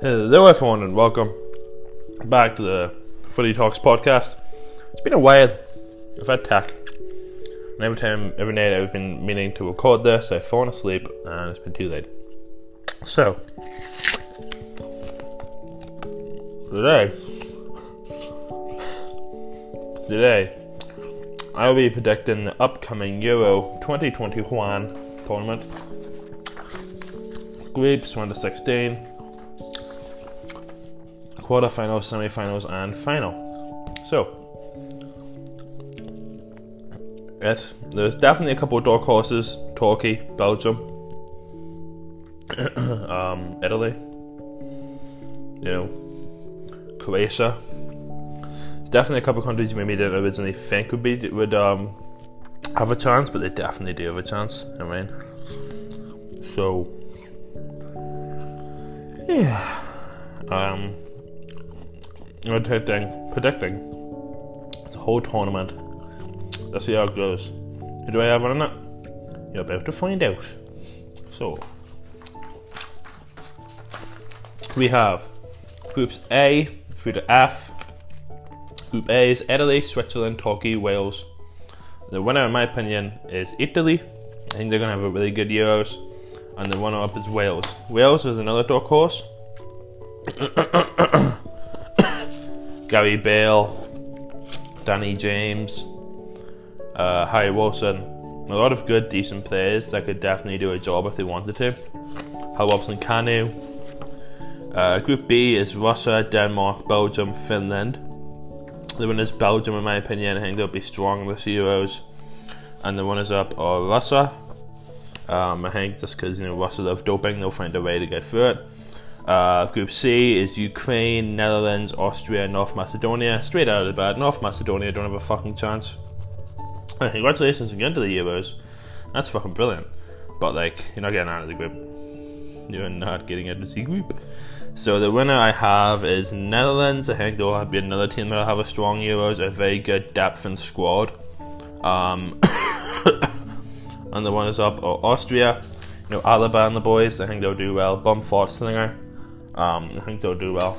Hello, everyone, and welcome back to the Footy Talks podcast. It's been a while. I've had tech, and every time, every night, I've been meaning to record this. I've fallen asleep, and it's been too late. So, today, today, I will be predicting the upcoming Euro 2021 tournament. Groups 1 to 16, quarterfinals, semifinals, and final. So, it, there's definitely a couple of dark horses Turkey, Belgium, um, Italy, you know, Croatia. It's definitely a couple of countries you maybe didn't originally think would be would um, have a chance, but they definitely do have a chance. I mean, so yeah, um, predicting, predicting it's a whole tournament. Let's see how it goes. Who do I have on it? You're about to find out. So, we have groups A through to F. Group A is Italy, Switzerland, Turkey, Wales. The winner, in my opinion, is Italy. I think they're going to have a really good Euros. And the runner up is Wales. Wales is another dark horse. Gary Bale, Danny James, uh, Harry Wilson. A lot of good, decent players that could definitely do a job if they wanted to. Harry Robson Kanu. Uh, group B is Russia, Denmark, Belgium, Finland. The winners Belgium, in my opinion. I think they'll be strong this Euros. And the runners up are Russia. Um, I think just because you know Russia love doping, they'll find a way to get through it. Uh, group C is Ukraine, Netherlands, Austria, North Macedonia. Straight out of the bed, North Macedonia don't have a fucking chance. And congratulations again to the Euros. That's fucking brilliant. But like, you're not getting out of the group. You're not getting out of the C group. So the winner I have is Netherlands. I think there'll be another team that'll have a strong Euros, a very good depth and squad. Um, and the one is up Austria. You know, Alaba and the boys. I think they'll do well. Bum Slinger. Um, I think they'll do well.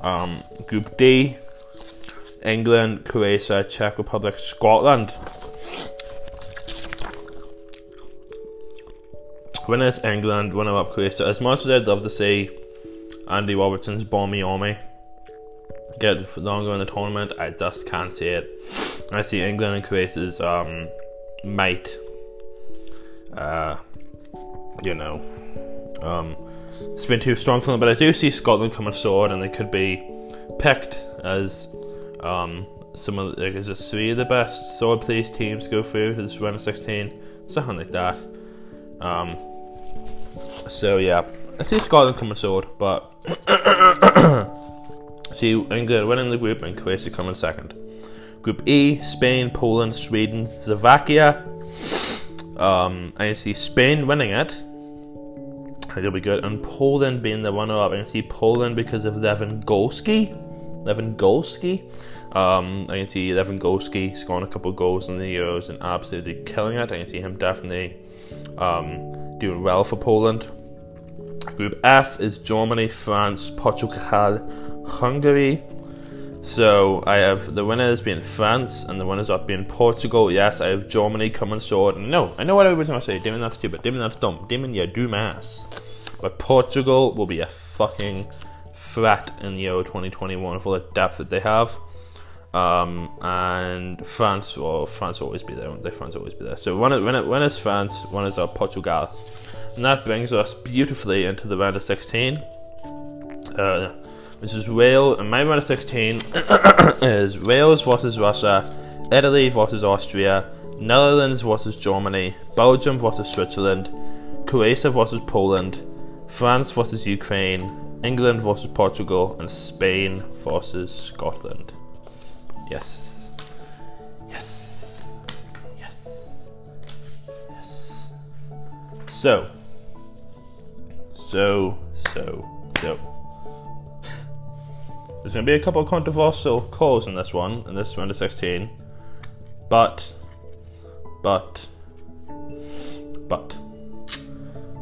Um, group D, England, Croatia, Czech Republic, Scotland. Winners England, winner up Croatia. As much as I'd love to see Andy Robertson's bomby army get longer in the tournament, I just can't see it. I see England and Croatia's um, might, uh, you know, um, it's been too strong for them. But I do see Scotland coming forward, and they could be picked as um, some of like, is three of the best sword place teams go through to this round of 16, something like that. Um, so yeah, I see Scotland coming forward, but see England winning the group and Croatia coming second. Group E: Spain, Poland, Sweden, Slovakia. Um, I see Spain winning it It'll be good. And Poland being the runner up. I can see Poland because of Lewandowski. Lewandowski. Um, I can see Lewandowski scoring a couple goals in the Euros and absolutely killing it. I can see him definitely um, doing well for Poland. Group F is Germany, France, Portugal, Hungary. So I have the winners being France and the winners up being Portugal. Yes, I have Germany coming short. No, I know what everybody's gonna say. Damon, that's stupid. Damon, that's dumb. Damon, you do mass. But Portugal will be a fucking threat in the Euro 2021 with all the depth that they have. Um, and France, well, France will always be there, they? France will always be there. So when is France, when is uh, Portugal? And that brings us beautifully into the round of 16. Uh, this is Wales, and my of 16 is Wales versus Russia, Italy versus Austria, Netherlands versus Germany, Belgium versus Switzerland, Croatia versus Poland, France versus Ukraine, England versus Portugal, and Spain versus Scotland. Yes. Yes. Yes. Yes. So. So, so, so. There's going to be a couple of controversial calls in this one, in this round of 16. But, but, but,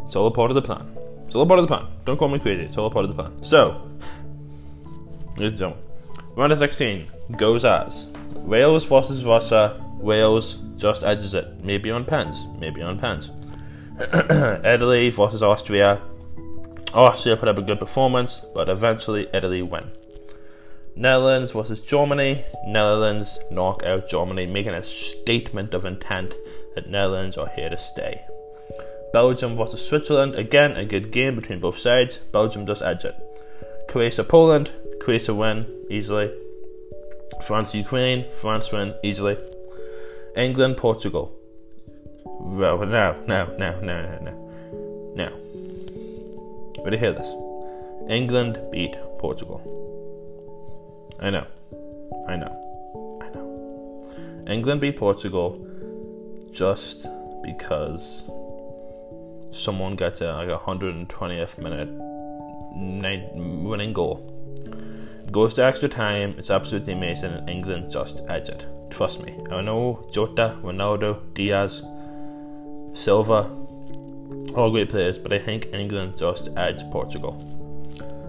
it's all a part of the plan. It's all a part of the plan. Don't call me crazy. It's all a part of the plan. So, ladies and gentlemen, round of 16 goes as Wales versus Russia. Wales just edges it. Maybe on pens. Maybe on pens. Italy versus Austria. Austria put up a good performance, but eventually Italy win. Netherlands versus Germany. Netherlands knock out Germany, making a statement of intent that Netherlands are here to stay. Belgium versus Switzerland. Again, a good game between both sides. Belgium does edge it. Croatia Poland. Croatia win easily. France Ukraine. France win easily. England Portugal. Well, now, now, now, now, now, now. Now. Ready to hear this? England beat Portugal. I know. I know. I know. England beat Portugal just because someone gets a like a 120th minute winning goal. Goes to extra time. It's absolutely amazing, and England just edge it. Trust me. I know Jota, Ronaldo, Dias, Silva, all great players, but I think England just edge Portugal.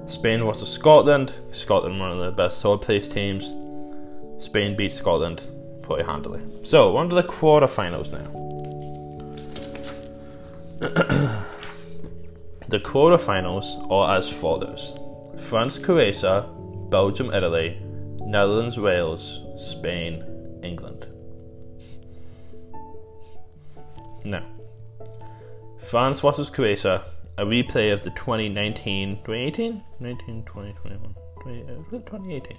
Spain versus Scotland. Scotland, one of the best third place teams. Spain beat Scotland pretty handily. So, on to the quarterfinals now. the quarterfinals are as follows France, Croatia, Belgium, Italy, Netherlands, Wales, Spain, England. Now, France versus Croatia, a replay of the 2019, 2018? 19, 20, 21, 2018.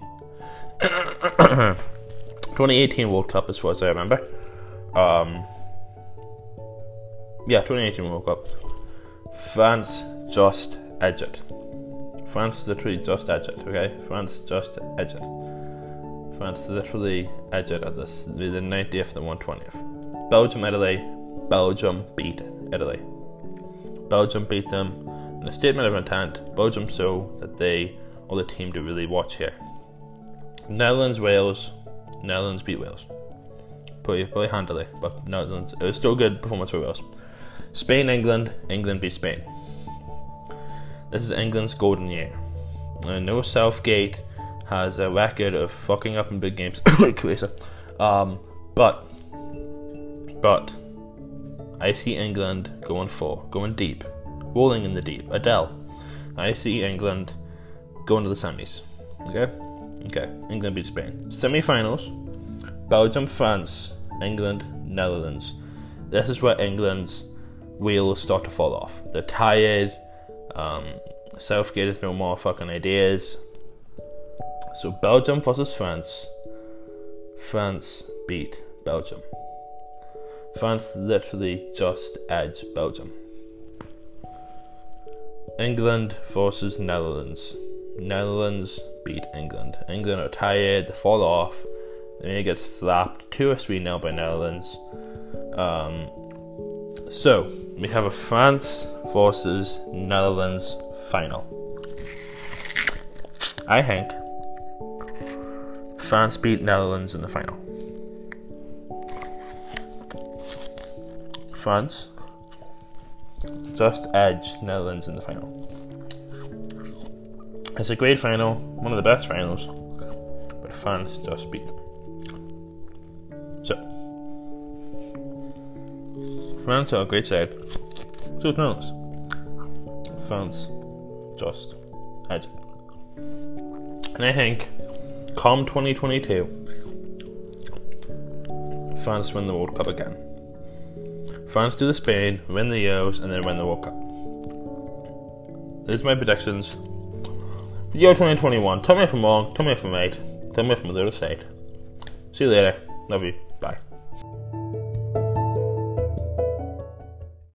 2018 World Cup, as far as I remember. Um, yeah, 2018 World Cup. France just edge it. France literally just edge it, okay? France just edge it. France literally edge it at this, the 90th and 120th. Belgium, Italy. Belgium beat Italy. Belgium beat them in a statement of intent. Belgium show that they are the team to really watch here. Netherlands, Wales. Netherlands beat Wales. Pretty, pretty handily, but Netherlands. It was still good performance for Wales. Spain, England. England beat Spain. This is England's golden year. I know Southgate has a record of fucking up in big games like um, but but I see England going for, going deep, rolling in the deep. Adele. I see England going to the semis. Okay? Okay. England beat Spain. Semi-finals. Belgium, France, England, Netherlands. This is where England's wheels start to fall off. They're tired. Um, Southgate has no more fucking ideas. So Belgium versus France. France beat Belgium. France literally just edged Belgium. England versus Netherlands. Netherlands beat England. England are tired, they fall off, they get slapped 2 or 3 now by Netherlands. Um, so, we have a France versus Netherlands final. I think France beat Netherlands in the final. France just edged Netherlands in the final. It's a great final, one of the best finals, but France just beat them. So, France are a great side. So it's Netherlands. France just edged. And I think, come 2022, France win the World Cup again. France do the Spain, win the Euros, and then win the World Cup. These are my predictions. Year 2021. Tell me if I'm wrong. Tell me if I'm right. Tell me if I'm the other side. See you later. Love you.